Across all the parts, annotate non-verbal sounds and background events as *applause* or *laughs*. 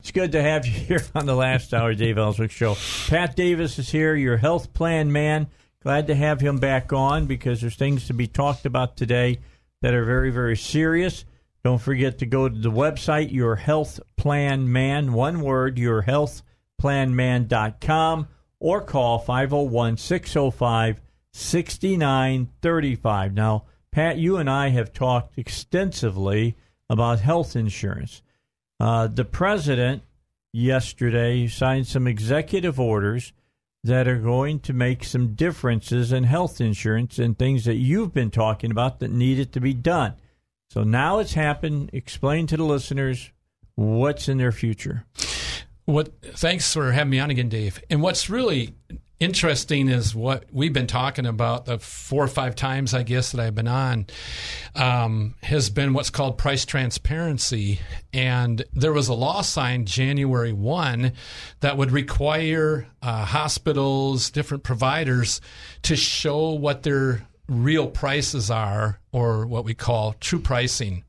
It's good to have you *laughs* here on the last hour, Dave Elswick Show. Pat Davis is here, your health plan man. Glad to have him back on because there's things to be talked about today that are very, very serious. Don't forget to go to the website, Your Health Plan Man, one word, yourhealthplanman.com, or call 501 605 6935. Now, Pat, you and I have talked extensively about health insurance. Uh, the president yesterday signed some executive orders that are going to make some differences in health insurance and things that you've been talking about that needed to be done. So now it's happened. Explain to the listeners what's in their future. What? Thanks for having me on again, Dave. And what's really interesting is what we've been talking about the four or five times I guess that I've been on um, has been what's called price transparency, and there was a law signed January one that would require uh, hospitals, different providers, to show what their real prices are, or what we call true pricing.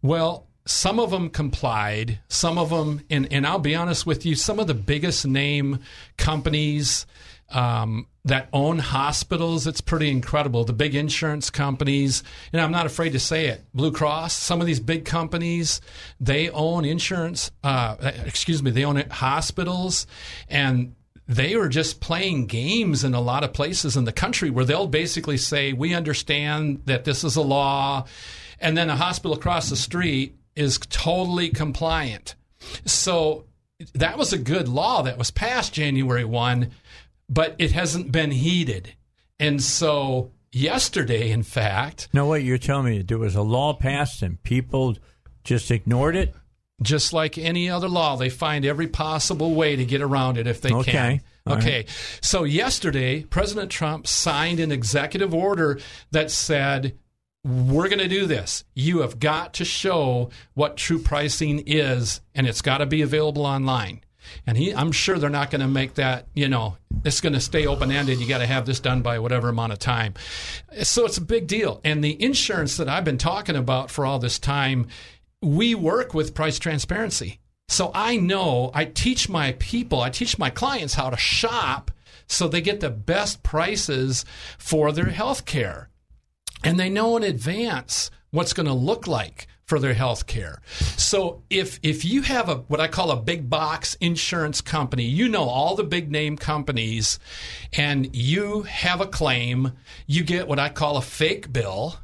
Well, some of them complied, some of them, and, and I'll be honest with you, some of the biggest name companies um, that own hospitals, it's pretty incredible. The big insurance companies, and I'm not afraid to say it, Blue Cross, some of these big companies, they own insurance, uh, excuse me, they own hospitals, and they are just playing games in a lot of places in the country where they'll basically say, We understand that this is a law. And then a hospital across the street is totally compliant. So that was a good law that was passed January 1, but it hasn't been heeded. And so yesterday, in fact. No, wait, you're telling me there was a law passed and people just ignored it? Just like any other law, they find every possible way to get around it if they okay. can. All okay. right. So yesterday, President Trump signed an executive order that said we're going to do this. You have got to show what true pricing is, and it's got to be available online. And he, I'm sure they're not going to make that, you know, it's going to stay open ended. You got to have this done by whatever amount of time. So it's a big deal. And the insurance that I've been talking about for all this time, we work with price transparency. So I know I teach my people, I teach my clients how to shop so they get the best prices for their health care and they know in advance what's going to look like for their health care. So if if you have a what I call a big box insurance company, you know all the big name companies and you have a claim, you get what I call a fake bill.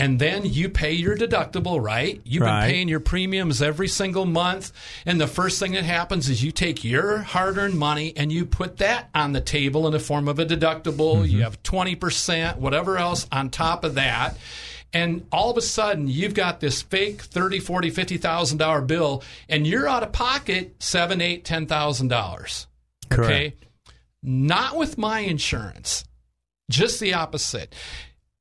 And then you pay your deductible, right? You've Right. been paying your premiums every single month. And the first thing that happens is you take your hard earned money and you put that on the table in the form of a deductible. You mm-hmm. have 20%, whatever else on top of that. And all of a sudden, you've got this fake thirty, forty, fifty thousand dollar bill, and you're out of pocket seven, eight, ten thousand dollars. Okay, not with my insurance. Just the opposite.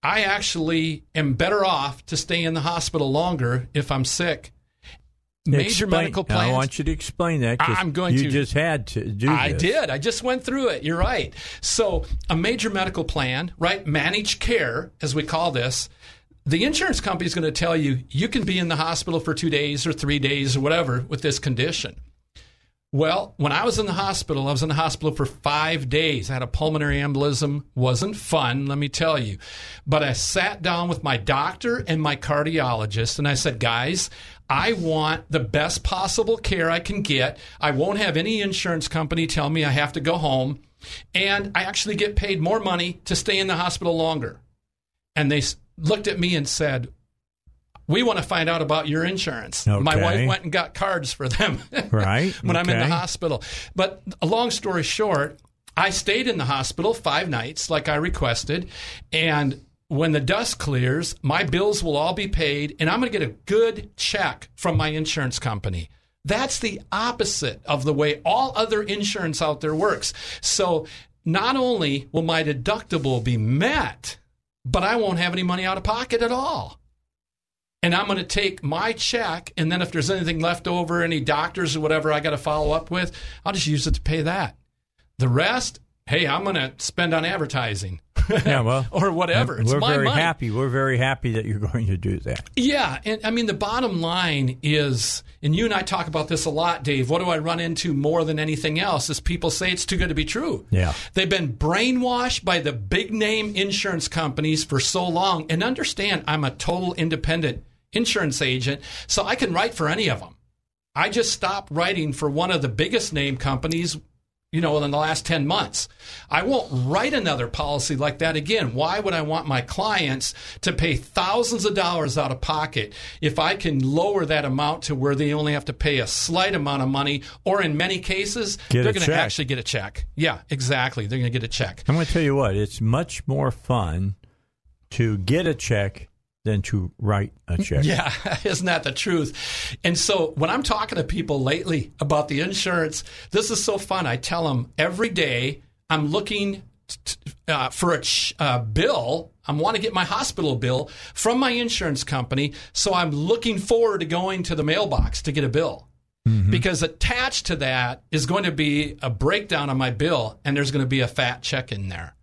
I actually am better off to stay in the hospital longer if I'm sick. Major Explain- medical plans. I want you to explain that. I'm going you to. just had to do I this. did. I just went through it. You're right. So, a major medical plan, right? Managed care, as we call this. The insurance company is going to tell you you can be in the hospital for two days or three days or whatever with this condition. Well, when I was in the hospital, I was in the hospital for five days. I had a pulmonary embolism. Wasn't fun, let me tell you. But I sat down with my doctor and my cardiologist, and I said, guys, I want the best possible care I can get. I won't have any insurance company tell me I have to go home. And I actually get paid more money to stay in the hospital longer. And they looked at me and said, we want to find out about your insurance. My wife went and got cards for them. *laughs* Right, when I'm in the hospital. But a long story short, I stayed in the hospital five nights like I requested. And when the dust clears, my bills will all be paid and I'm going to get a good check from my insurance company. That's the opposite of the way all other insurance out there works. So not only will my deductible be met, but I won't have any money out of pocket at all. And I'm going to take my check, and then if there's anything left over, any doctors or whatever I got to follow up with, I'll just use it to pay that. The rest, hey, I'm going to spend on advertising. *laughs* Yeah, well, *laughs* or whatever. It's we're my very money. happy. We're very happy that you're *laughs* going to do that. Yeah, and I mean the bottom line is, and you and I talk about this a lot, Dave. What do I run into more than anything else? Is people say it's too good to be true. Yeah. they've been brainwashed by the big name insurance companies for so long. And understand, I'm a total independent insurance agent, so I can write for any of them. I just stopped writing for one of the biggest name companies you know, in the last 10 months. I won't write another policy like that again. Why would I want my clients to pay thousands of dollars out of pocket if I can lower that amount to where they only have to pay a slight amount of money, or in many cases, Get they're going to actually get a check? Yeah, exactly. They're going to get a check. I'm going to tell you what, it's much more fun to get a check than to write a check. Yeah, *laughs* isn't that the truth? And so when I'm talking to people lately about the insurance, this is so fun. I tell them every day I'm looking t- uh, for a ch- uh, bill. I want to get my hospital bill from my insurance company. So I'm looking forward to going to the mailbox to get a bill. Because attached to that is going to be a breakdown of my bill, and there's going to be a fat check in there.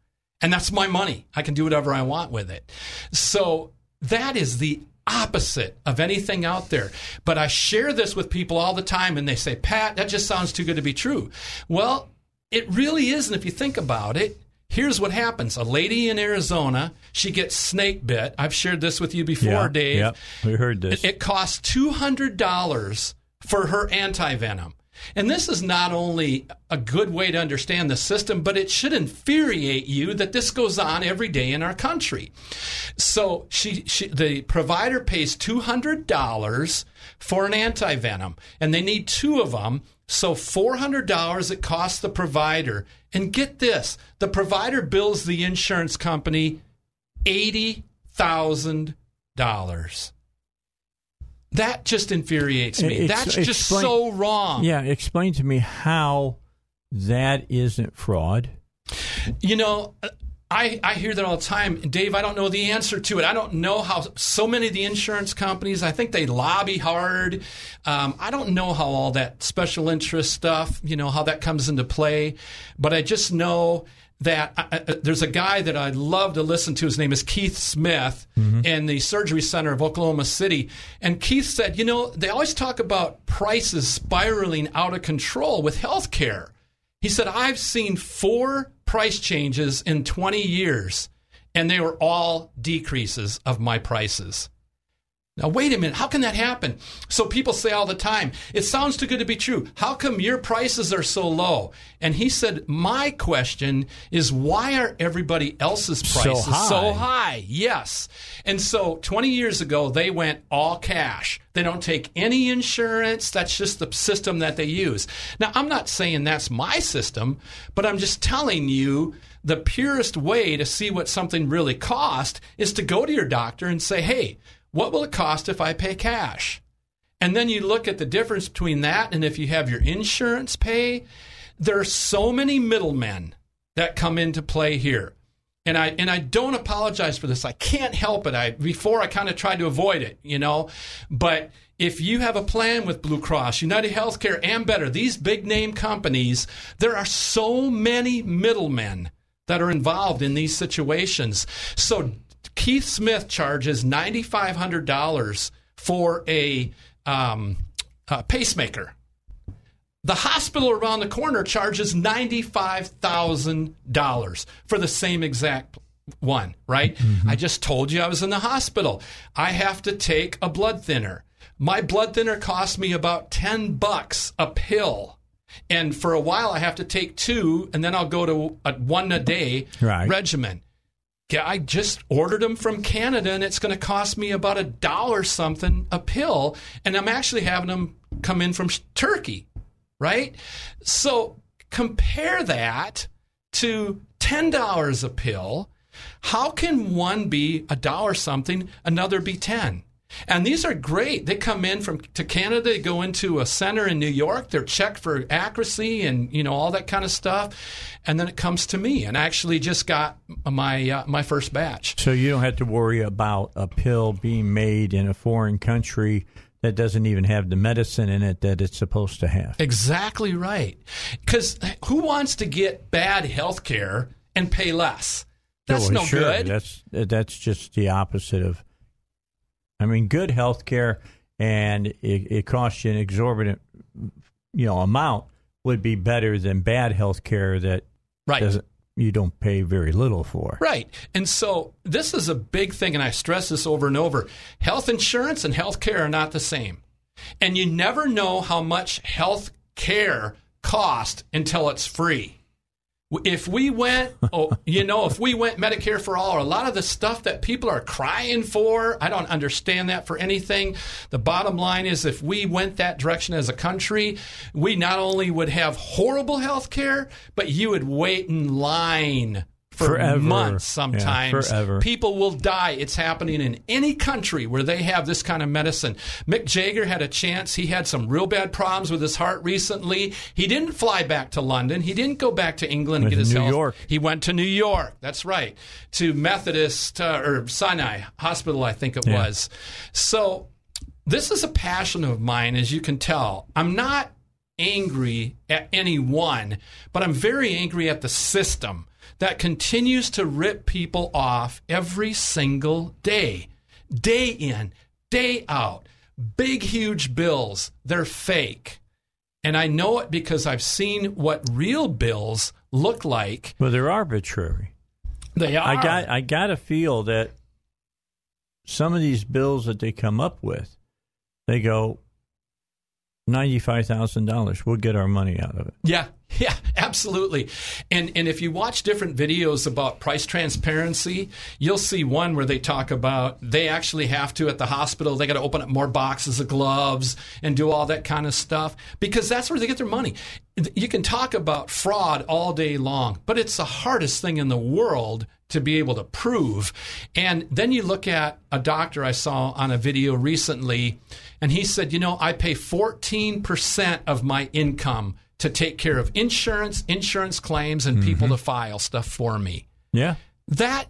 And that's my money. I can do whatever I want with it. So that is the opposite of anything out there. But I share this with people all the time and they say, Pat, that just sounds too good to be true. Well, it really isn't if you think about it. Here's what happens. A lady in Arizona, she gets snake bit. I've shared this with you before, Yeah, Dave. yeah, we heard this. It costs $200 for her antivenom. And this is not only a good way to understand the system, but it should infuriate you that this goes on every day in our country. So she, she the provider pays $200 for an antivenom, and they need two of them. So $400 it costs the provider. And get this the provider bills the insurance company $80,000. That just infuriates me. That's just so wrong. Yeah, explain to me how that isn't fraud. You know, I, I hear that all the time. Dave, I don't know the answer to it. I don't know how so many of the insurance companies, I think they lobby hard. Um, I don't know how all that special interest stuff, you know, how that comes into play. But I just know that I, there's a guy that I love to listen to. His name is Keith Smith mm-hmm. in the Surgery Center of Oklahoma City. And Keith said, you know, they always talk about prices spiraling out of control with healthcare. He said, I've seen four price changes in 20 years, and they were all decreases of my prices. Now, wait a minute. How can that happen? So people say all the time, it sounds too good to be true. How come your prices are so low? And he said, my question is, why are everybody else's So prices high. so high? Yes. And so 20 years ago, they went all cash. They don't take any insurance. That's just the system that they use. Now, I'm not saying that's my system, but I'm just telling you the purest way to see what something really cost is to go to your doctor and say, hey, what will it cost if I pay cash? And then you look at the difference between that and if you have your insurance pay. There are so many middlemen that come into play here. And I and I don't apologize for this. I can't help it. I before I kind of tried to avoid it, you know. But if you have a plan with Blue Cross, United Healthcare, and better, these big name companies, there are so many middlemen that are involved in these situations. So Keith Smith charges ninety five hundred dollars for a, um, a pacemaker. The hospital around the corner charges $95,000 for the same exact one, right? I just told you I was in the hospital. I have to take a blood thinner. My blood thinner costs me about 10 bucks a pill. And for a while I have to take two and then I'll go to a one a day Right. regimen. Yeah, I just ordered them from Canada and it's going to cost me about a dollar something a pill. And I'm actually having them come in from Turkey, right? So compare that to $10 a pill. How can one be a dollar something, another be 10? And these are great. They come in from to Canada, they go into a center in New York, they're checked for accuracy and you know all that kind of stuff. And then it comes to me and I actually just got my uh, my first batch. So you don't have to worry about a pill being made in a foreign country that doesn't even have the medicine in it that it's supposed to have. Exactly right. Cuz who wants to get bad health care and pay less? That's Oh, no sure. good. That's that's just the opposite of. I mean, good health care and it, it costs you an exorbitant, you know, amount would be better than bad health care that Right. doesn't you don't pay very little for. Right. And so this is a big thing, and I stress this over and over. Health insurance and health care are not the same. And you never know how much health care costs until it's free. If we went, oh, you know, if we went Medicare for all, or a lot of the stuff that people are crying for, I don't understand that for anything. The bottom line is if we went that direction as a country, we not only would have horrible health care, but you would wait in line for Forever. months Yeah, sometimes. forever. People will die. It's happening in any country where they have this kind of medicine. Mick Jagger had a chance. He had some real bad problems with his heart recently. He didn't fly back to London. He didn't go back to England and get his New health. York. He went to New York. That's right. To Methodist uh, or Sinai Hospital, I think it Yeah. was. So this is a passion of mine, as you can tell. I'm not angry at anyone, but I'm very angry at the system that continues to rip people off every single day, day in, day out. Big, huge bills. They're fake. And I know it because I've seen what real bills look like. Well, they're arbitrary. They are. I got I got to feel that some of these bills that they come up with, they go ninety five thousand dollars. We'll get our money out of it. Yeah, *laughs* yeah, absolutely. And and if you watch different videos about price transparency, you'll see one where they talk about they actually have to at the hospital, they got to open up more boxes of gloves and do all that kind of stuff because that's where they get their money. You can talk about fraud all day long, but it's the hardest thing in the world to be able to prove. And then you look at a doctor I saw on a video recently, and he said, You know, I pay 14% of my income to take care of insurance, insurance claims, and people mm-hmm. to file stuff for me. Yeah. That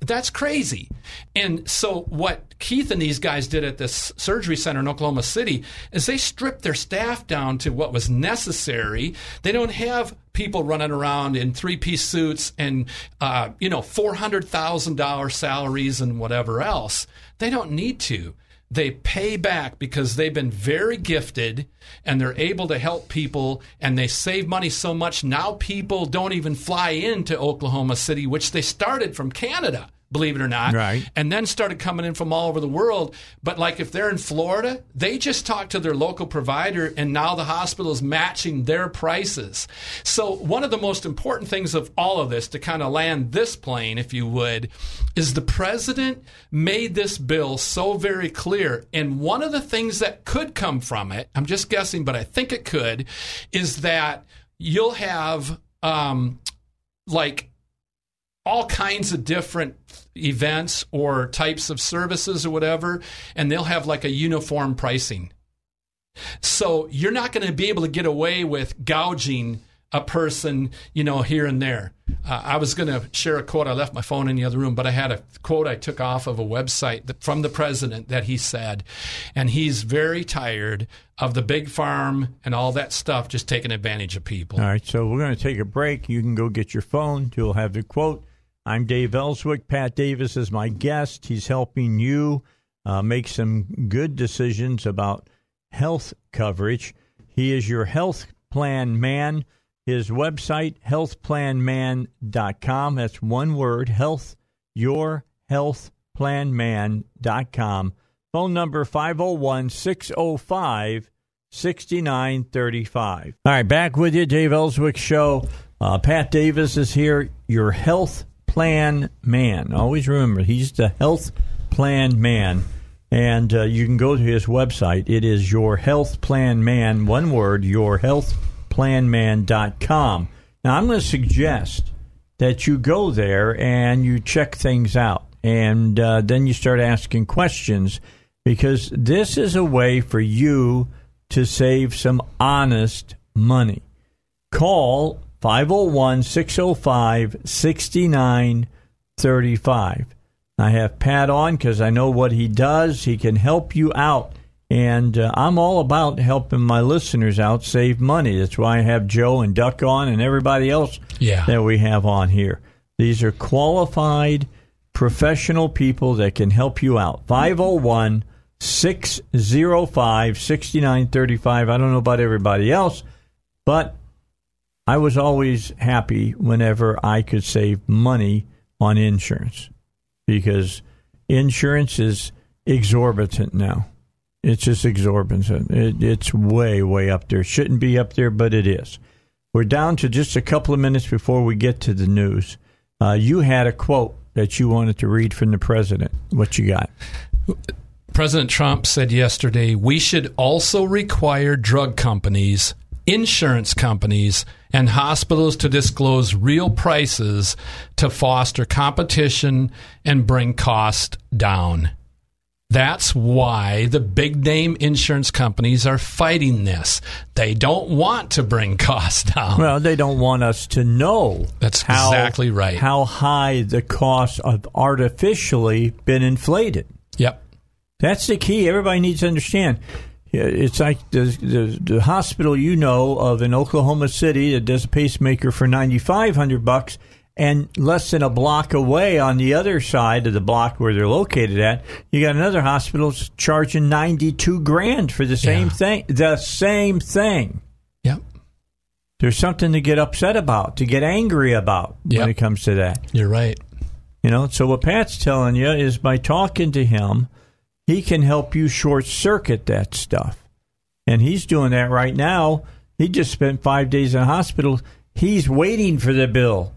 that's crazy. And so what Keith and these guys did at this surgery center in Oklahoma City is they stripped their staff down to what was necessary. They don't have people running around in three-piece suits and uh, you know four hundred thousand dollar salaries and whatever else. They don't need to. They pay back because they've been very gifted and they're able to help people and they save money so much. Now people don't even fly into Oklahoma City, which they started from Canada, believe it or not. Right. And then started coming in from all over the world. But like if they're in Florida, they just talk to their local provider and now the hospital is matching their prices. So one of the most important things of all of this to kind of land this plane, if you would, is the president made this bill so very clear. And one of the things that could come from it, I'm just guessing, but I think it could, is that you'll have um, like all kinds of different events or types of services or whatever, and they'll have like a uniform pricing. So you're not going to be able to get away with gouging a person, you know, here and there. Uh, I was going to share a quote. I left my phone in the other room, but I had a quote I took off of a website that, from the president that he said, and he's very tired of the big farm and all that stuff just taking advantage of people. All right, so we're going to take a break. You can go get your phone. You'll have the quote. I'm Dave Elswick. Pat Davis is my guest. He's helping you uh, make some good decisions about health coverage. He is your health plan man. His website, healthplanman.com. That's one word, health, your healthplanman.com. Phone number 501 605 6935. All right, back with you, Dave Elswick Show. Uh, Pat Davis is here, your health plan man. Always remember, he's the health plan man. And uh, you can go to his website. It is your health plan man, one word, your healthplanman.com. Now, I'm going to suggest that you go there and you check things out. And uh, then you start asking questions because this is a way for you to save some honest money. Call 501 605 6935. I have Pat on because I know what he does. He can help you out. And uh, I'm all about helping my listeners out save money. That's why I have Joe and Duck on and everybody else Yeah. that we have on here. These are qualified professional people that can help you out. 501 605 6935. I don't know about everybody else, but I was always happy whenever I could save money on insurance because insurance is exorbitant now. It's just exorbitant. It, it's way, way up there. Shouldn't be up there, but it is. We're down to just a couple of minutes before we get to the news. Uh, you had a quote that you wanted to read from the president. What you got? President Trump said yesterday we should also require drug companies, insurance companies, and hospitals to disclose real prices to foster competition and bring cost down. That's why the big name insurance companies are fighting this. They don't want to bring *laughs* costs down. Well, they don't want us to know. That's exactly right. How high the costs have artificially been inflated. Yep. That's the key. Everybody needs to understand. Yeah, It's like the, the the hospital you know of in Oklahoma City that does a pacemaker for ninety five hundred bucks, and less than a block away on the other side of the block where they're located at, you got another hospital charging ninety two grand for the same Yeah. thing. The same thing. Yep. There's something to get upset about, to get angry about Yep. when it comes to that. You're right. You know, so what Pat's telling you is by talking to him, he can help you short circuit that stuff. And he's doing that right now. He just spent five days in hospital. He's waiting for the bill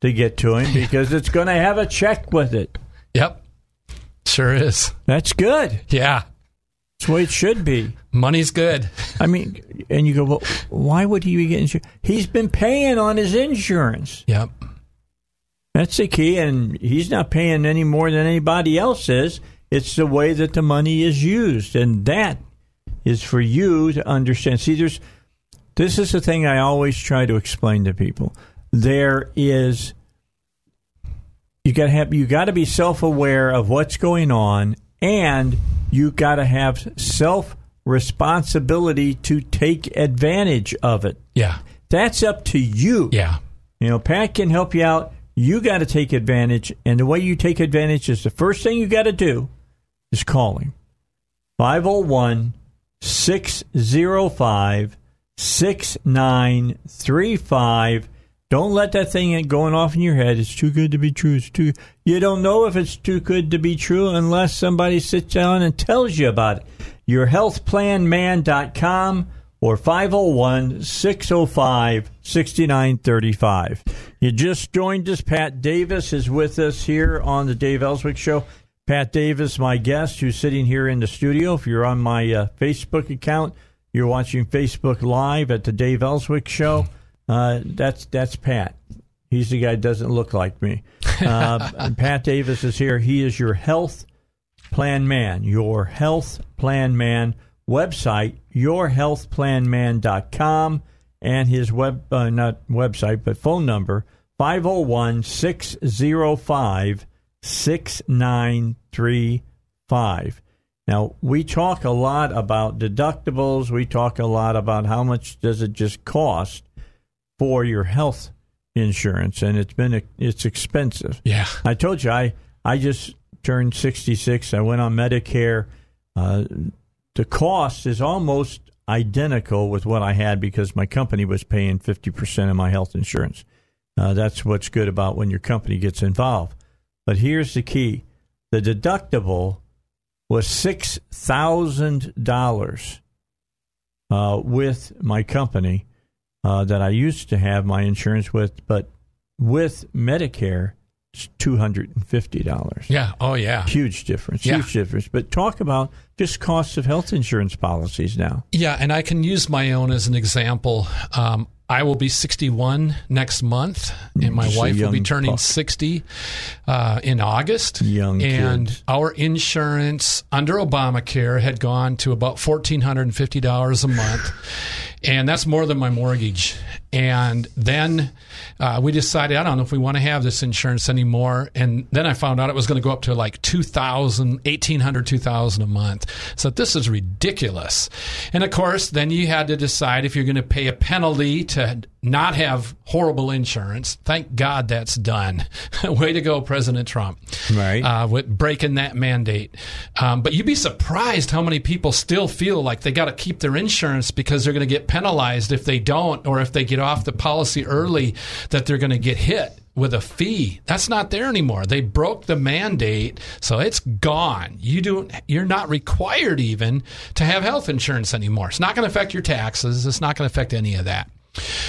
to get to him *laughs* because it's going to have a check with it. Yep. Sure is. That's good. Yeah. That's the way it should be. Money's good. I mean, and you go, well, why would he be getting insurance? He's been paying on his insurance. Yep. That's the key, and he's not paying any more than anybody else is. It's the way that the money is used, and that is for you to understand. See, there's this is the thing I always try to explain to people. There is you got to have you got to be self aware of what's going on, and you got to have self responsibility to take advantage of it. Yeah. That's up to you. Yeah. You know, Pat can help you out. You got to take advantage. And the way you take advantage is the first thing you got to do is calling him. 501 605 6935. Don't let that thing going off in your head. It's too good to be true. It's too. You don't know if it's too good to be true unless somebody sits down and tells you about it. YourHealthPlanMan.com or 501 605 6935. You just joined us. Pat Davis is with us here on the Dave Elswick Show. Pat Davis, my guest, who's sitting here in the studio. If you're on my uh, Facebook account, you're watching Facebook Live at the Dave Elswick Show. Uh, that's that's Pat. He's the guy that doesn't look like me. Uh, *laughs* Pat Davis is here. He is your health plan man, your health plan man website, yourhealthplanman.com, and his web, uh, not website, but phone number, 501 605 6935. Now, we talk a lot about deductibles. We talk a lot about how much does it just cost for your health insurance, and it's been it's expensive. Yeah. I told you I I just turned 66. I went on Medicare. Uh, the cost is almost identical with what I had because my company was paying 50% of my health insurance. Uh, that's what's good about when your company gets involved. But here's the key: the deductible was six thousand dollars uh, with my company uh, that I used to have my insurance with, but with Medicare, it's two hundred and fifty dollars. Yeah. Oh, yeah. Huge difference. Yeah. Huge difference. But talk about just costs of health insurance policies now. Yeah, and I can use my own as an example. Um, I will be 61 next month, and my a wife will be turning pup. 60 uh, in August. Young and kids. our insurance under Obamacare had gone to about $1,450 a month, and that's more than my mortgage. And then uh, we decided, I don't know if we want to have this insurance anymore. And then I found out it was going to go up to like 2000 1800 2000 a month. So this is ridiculous. And of course, then you had to decide if you're going to pay a penalty to not have horrible insurance. Thank God that's done. *laughs* Way to go, President Trump. Right. Uh, with breaking that mandate. Um, but you'd be surprised how many people still feel like they got to keep their insurance because they're going to get penalized if they don't, or if they get off the policy early, that they're going to get hit with a fee. That's not there anymore. They broke the mandate, so it's gone. You don't you're not required even to have health insurance anymore. It's not going to affect your taxes. It's not going to affect any of that.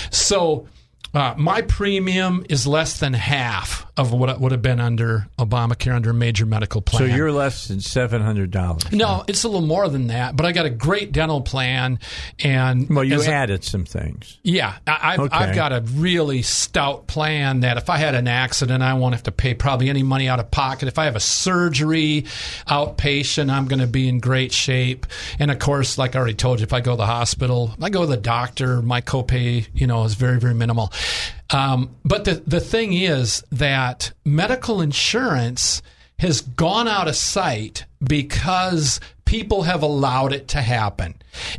So uh, my premium is less than half of what it would have been under Obamacare under a major medical plan. so you're less than seven hundred dollars. no, it's a little more than that, but I got a great dental plan, and Well, you as a- added some things. yeah, I, I've, Okay. I've got a really stout plan that if I had an accident, I won't have to pay probably any money out of pocket. If I have a surgery outpatient, I'm going to be in great shape. And of course, like I already told you, if I go to the hospital, I go to the doctor, my copay, you know, is very, very minimal. Um, but the, the thing is that medical insurance has gone out of sight because people have allowed it to happen.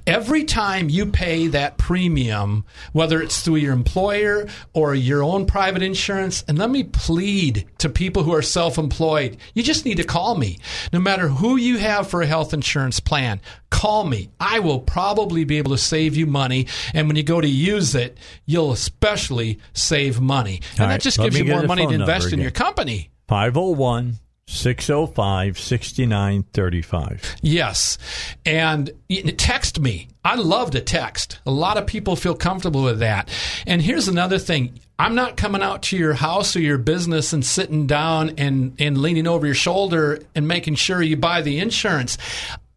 Every time you pay that premium, whether it's through your employer or your own private insurance, and let me plead to people who are self employed, you just need to call me. No matter who you have for a health insurance plan, call me. I will probably be able to save you money. And when you go to use it, you'll especially save money. And that just gives you more money to invest in again. your company. 501 605 6935. Yes. And text me. I love to text. A lot of people feel comfortable with that. And here's another thing. I'm not coming out to your house or your business and sitting down and, and leaning over your shoulder and making sure you buy the insurance.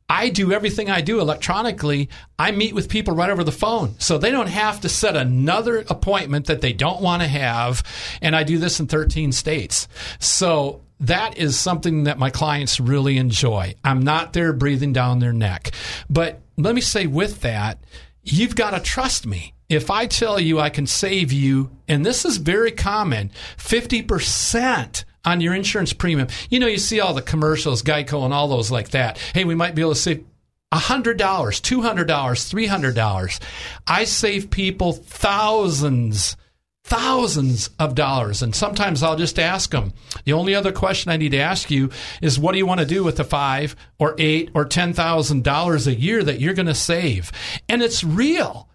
I do everything I do electronically. I meet with people right over the phone. So they don't have to set another appointment that they don't want to have. And I do this in 13 states. So that is something that my clients really enjoy. I'm not there breathing down their neck. But let me say with that, you've got to trust me. If I tell you I can save you, and this is very common, 50% on your insurance premium. You know, you see all the commercials, Geico and all those like that. Hey, we might be able to save $100, $200, $300. I save people thousands thousands of dollars. And sometimes I'll just ask them. The only other question I need to ask you is what do you want to do with the five or eight or ten thousand dollars a year that you're going to save? And it's real.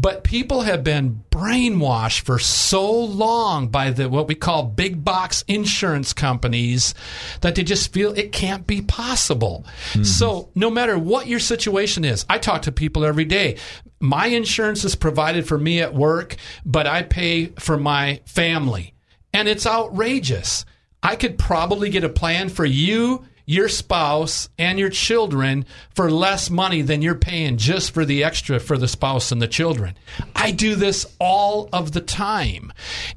But people have been brainwashed for so long by the what we call big box insurance companies that they just feel it can't be possible. Mm-hmm. So no matter what your situation is, I talk to people every day. My insurance is provided for me at work, but I pay for my family. And it's outrageous. I could probably get a plan for you, your spouse, and your children for less money than you're paying just for the extra for the spouse and the children. I do this all of the time,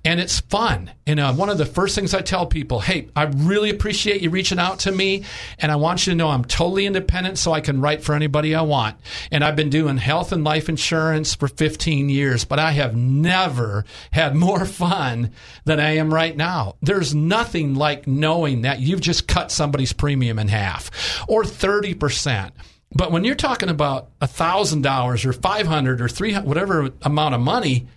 and it's fun. And uh, one of the first things I tell people hey, I really appreciate you reaching out to me, and I want you to know I'm totally independent so I can write for anybody I want. And I've been doing health and life insurance for 15 years, but I have never had more fun than I am right now. There's nothing like knowing that you've just cut somebody's premium in half or 30%. But when you're talking about $1,000 or 500 or 300 whatever amount of money,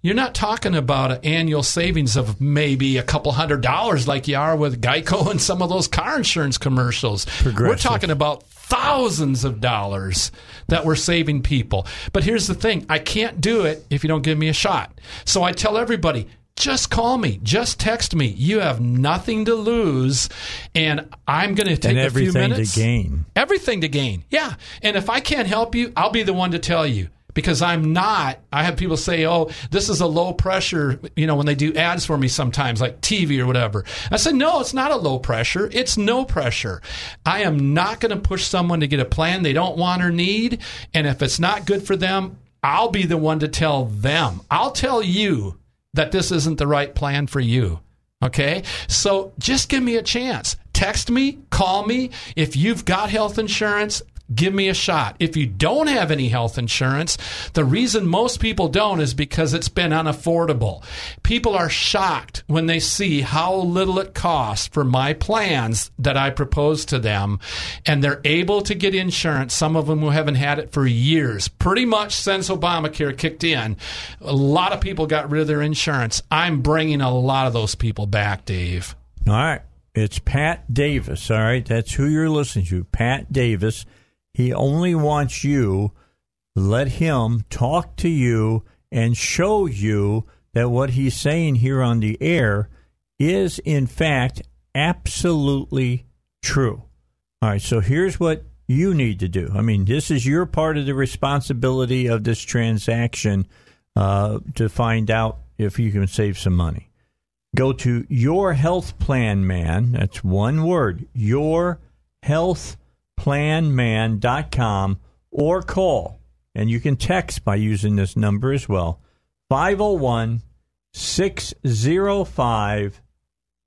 you're not talking about an annual savings of maybe a couple hundred dollars like you are with Geico and some of those car insurance commercials. We're talking about thousands of dollars that we're saving people. But here's the thing I can't do it if you don't give me a shot. So I tell everybody, just call me, just text me. You have nothing to lose, and I'm going to take and a few everything minutes. to gain. Everything to gain. Yeah. And if I can't help you, I'll be the one to tell you because I'm not. I have people say, oh, this is a low pressure, you know, when they do ads for me sometimes, like TV or whatever. I said, no, it's not a low pressure. It's no pressure. I am not going to push someone to get a plan they don't want or need. And if it's not good for them, I'll be the one to tell them. I'll tell you that this isn't the right plan for you. Okay? So just give me a chance. Text me, call me. If you've got health insurance, give me a shot. If you don't have any health insurance, the reason most people don't is because it's been unaffordable. People are shocked when they see how little it costs for my plans that I propose to them, and they're able to get insurance. Some of them who haven't had it for years, pretty much since Obamacare kicked in. A lot of people got rid of their insurance. I'm bringing a lot of those people back, Dave. All right. It's Pat Davis. All right. That's who you're listening to. Pat Davis. He only wants you, let him talk to you and show you that what he's saying here on the air is, in fact, absolutely true. All right, so here's what you need to do. I mean, this is your part of the responsibility of this transaction uh, to find out if you can save some money. Go to your health plan man. That's one word. Your health planman.com or call, and you can text by using this number as well 501 605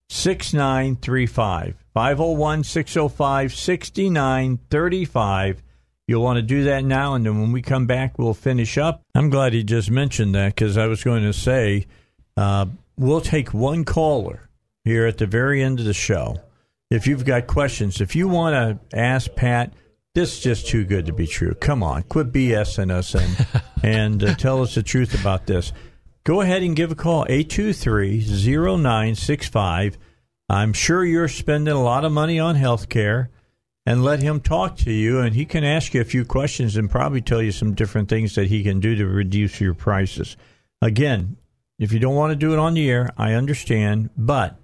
6935. 501 605 6935. You'll want to do that now, and then when we come back, we'll finish up. I'm glad he just mentioned that because I was going to say uh, we'll take one caller here at the very end of the show if you've got questions, if you want to ask Pat, this is just too good to be true. Come on, quit BSing us and *laughs* and uh, tell us the truth about this. Go ahead and give a call 823-0965. I'm sure you're spending a lot of money on health care and let him talk to you and he can ask you a few questions and probably tell you some different things that he can do to reduce your prices. Again, if you don't want to do it on the air, I understand, but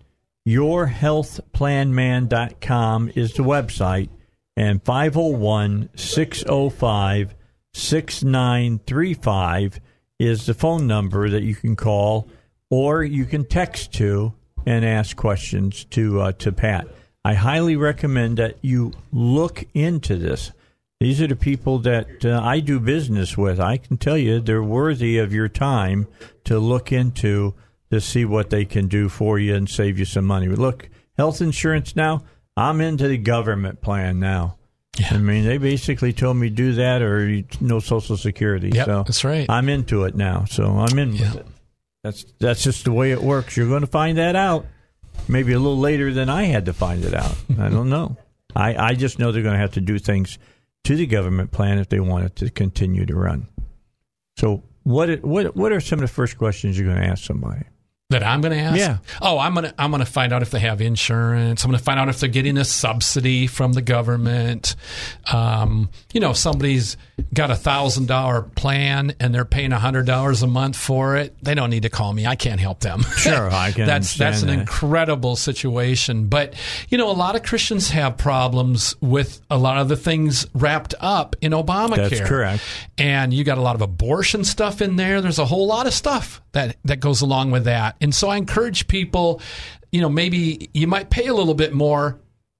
yourhealthplanman.com is the website, and 501 605 6935 is the phone number that you can call or you can text to and ask questions to uh, to Pat. I highly recommend that you look into this. These are the people that uh, I do business with. I can tell you they're worthy of your time to look into to see what they can do for you and save you some money. But look, health insurance now, I'm into the government plan now. Yeah. I mean, they basically told me do that or no Social Security. Yep, so that's right. I'm into it now, so I'm in with it. That's that's just the way it works. You're going to find that out maybe a little later than I had to find it out. I don't know. *laughs* I, I just know they're going to have to do things to the government plan if they want it to continue to run. So, what what what are some of the first questions you're going to ask somebody? That I'm going to ask? Yeah. Oh, I'm going to I'm going to find out if they have insurance. I'm going to find out if they're getting a subsidy from the government. Um, you know, somebody's got a thousand dollar plan and they're paying a hundred dollars a month for it. They don't need to call me. I can't help them. *laughs* Sure, I can. that's that's an that. incredible situation. But you know, a lot of Christians have problems with a lot of the things wrapped up in Obamacare. That's correct. And you got a lot of abortion stuff in there. There's a whole lot of stuff that that goes along with that. And so I encourage people, you know, maybe you might pay a little bit more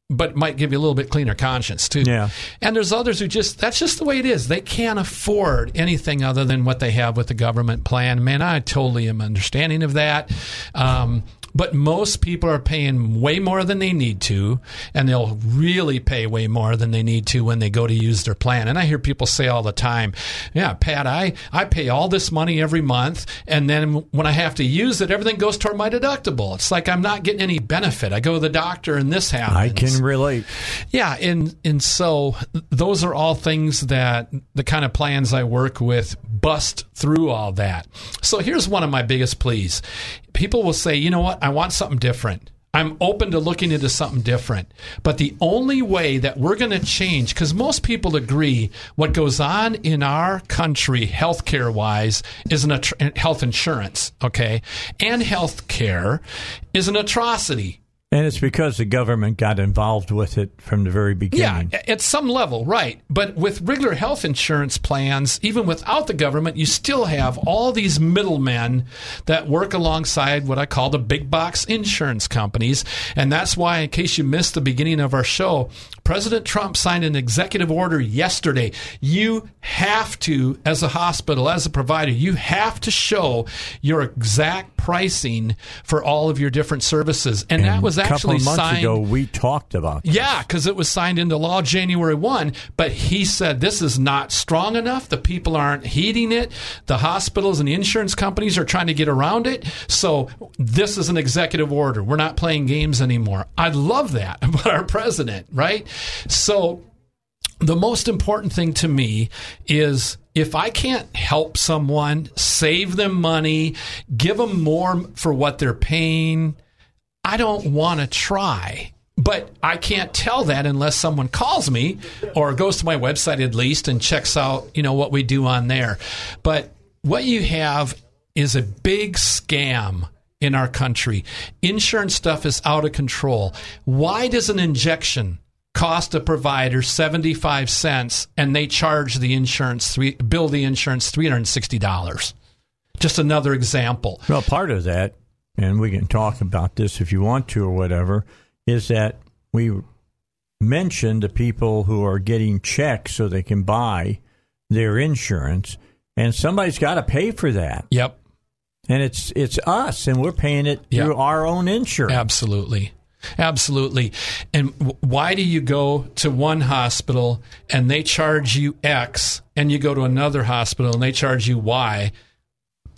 but might give you a little bit cleaner conscience too. Yeah. And there's others who just that's just the way it is. They can't afford anything other than what they have with the government plan. Man, I totally am understanding of that. Um, but most people are paying way more than they need to, and they'll really pay way more than they need to when they go to use their plan. And I hear people say all the time, "Yeah, Pat, I I pay all this money every month, and then when I have to use it, everything goes toward my deductible. It's like I'm not getting any benefit. I go to the doctor, and this happens." I can relate. Yeah, and and so those are all things that the kind of plans I work with bust through all that. So here's one of my biggest pleas. People will say, "You know what? I want something different." I'm open to looking into something different. But the only way that we're going to change, because most people agree what goes on in our country, healthcare wise, is an atro- health insurance, okay? And healthcare is an atrocity. And it's because the government got involved with it from the very beginning. Yeah, at some level, right. But with regular health insurance plans, even without the government, you still have all these middlemen that work alongside what I call the big box insurance companies. And that's why, in case you missed the beginning of our show, President Trump signed an executive order yesterday. You have to, as a hospital, as a provider, you have to show your exact pricing for all of your different services. And, that was actually a couple of months signed. ago. We talked about. This. Yeah, because it was signed into law January 1. But he said this is not strong enough. The people aren't heeding it. The hospitals and the insurance companies are trying to get around it. So this is an executive order. We're not playing games anymore. I love that *laughs* about our president, right? So the most important thing to me is if I can't help someone, save them money, give them more for what they're paying, I don't want to try. But I can't tell that unless someone calls me or goes to my website at least and checks out, you know, what we do on there. But what you have is a big scam in our country. Insurance stuff is out of control. Why does an injection cost a provider 75 cents and they charge the insurance three, bill the insurance $360? Just another example. Well, part of that, and we can talk about this if you want to or whatever, is that we mentioned the people who are getting checks so they can buy their insurance, and somebody's got to pay for that. Yep. And it's it's us, and we're paying it Yep. through our own insurance. Absolutely. Absolutely. And w- why do you go to one hospital and they charge you X and you go to another hospital and they charge you Y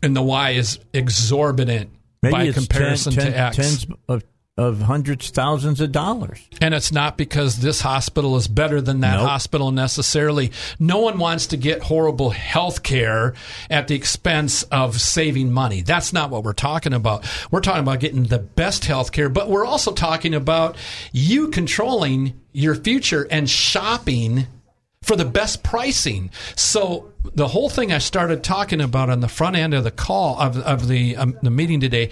and the Y is exorbitant Maybe by comparison ten, ten, to X? tens of, of hundreds, thousands of dollars. And it's not because this hospital is better than that Nope. hospital necessarily. No one wants to get horrible health care at the expense of saving money. That's not what we're talking about. We're talking about getting the best health care, but we're also talking about you controlling your future and shopping for the best pricing. So the whole thing I started talking about on the front end of the call of, of the um, the meeting today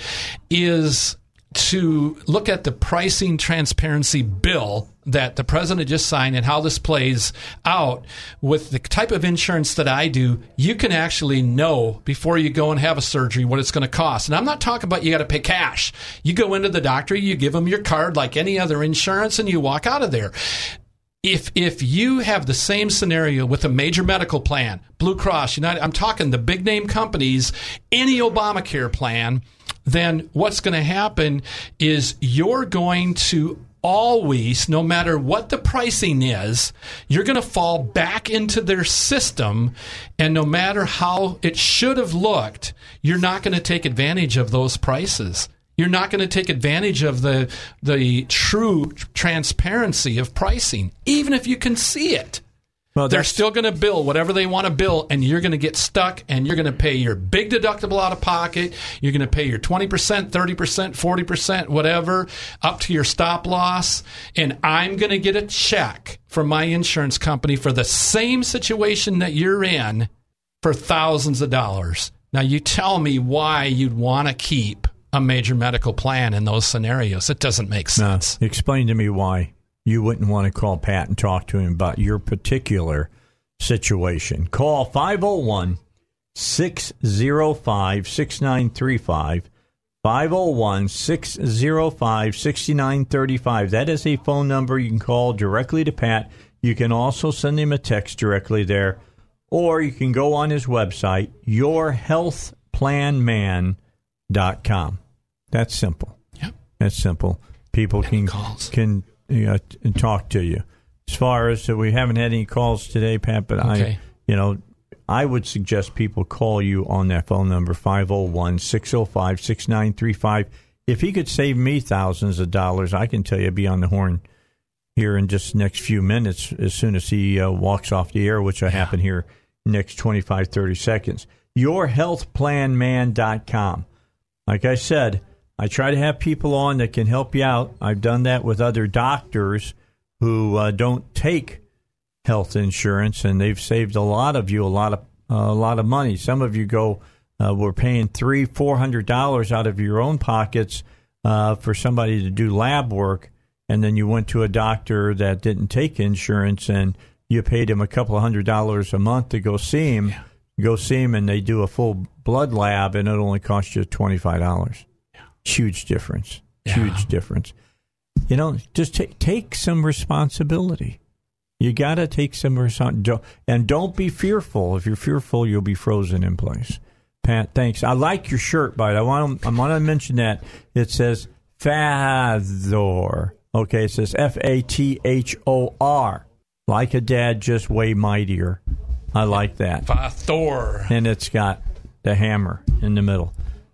is to look at the pricing transparency bill that the president just signed and how this plays out with the type of insurance that I do, you can actually know before you go and have a surgery what it's going to cost. And I'm not talking about you got to pay cash. You go into the doctor, you give them your card like any other insurance and you walk out of there if if you have the same scenario with a major medical plan, Blue Cross, United, I'm talking the big name companies, any Obamacare plan, then what's going to happen is you're going to always, no matter what the pricing is, you're going to fall back into their system. And no matter how it should have looked, you're not going to take advantage of those prices. You're not going to take advantage of the the true transparency of pricing, even if you can see it. Well, They're still going to bill whatever they want to bill, and you're going to get stuck, and you're going to pay your big deductible out of pocket. You're going to pay your 20%, 30%, 40%, whatever, up to your stop loss. And I'm going to get a check from my insurance company for the same situation that you're in for thousands of dollars. Now, you tell me why you'd want to keep a major medical plan in those scenarios. It doesn't make sense. explain to me why you wouldn't want to call Pat and talk to him about your particular situation. Call 501 605 6935. 501 605 6935. That is a phone number you can call directly to Pat. You can also send him a text directly there, or you can go on his website, yourhealthplanman.com. That's simple. Yep. That's simple. People can calls. can you know, t- talk to you. As far as uh, we haven't had any calls today, Pat, but I, you know, I would suggest people call you on that phone number 501-605-6935. If he could save me thousands of dollars, I can tell you, be on the horn here in just the next few minutes as soon as he uh, walks off the air, which will happen here next 25, 30 seconds. YourHealthPlanMan.com. Like I said, I try to have people on that can help you out. I've done that with other doctors who uh, don't take health insurance, and they've saved a lot of you a lot of uh, a lot of money. Some of you go, uh, we're paying three, four hundred dollars out of your own pockets uh, for somebody to do lab work, and then you went to a doctor that didn't take insurance, and you paid him a couple of hundred dollars a month to go see him. Go see him, and they do a full blood lab, and it only costs you twenty five dollars. Huge difference. Yeah. Huge difference. You know, just t- take some responsibility. You got to take some responsibility. And don't be fearful. If you're fearful, you'll be frozen in place. Pat, thanks. I like your shirt, but I want I want to mention that it says Fathor. Okay, it says F A T H O R. Like a dad, just way mightier. I like that. Fathor. And it's got the hammer in the middle.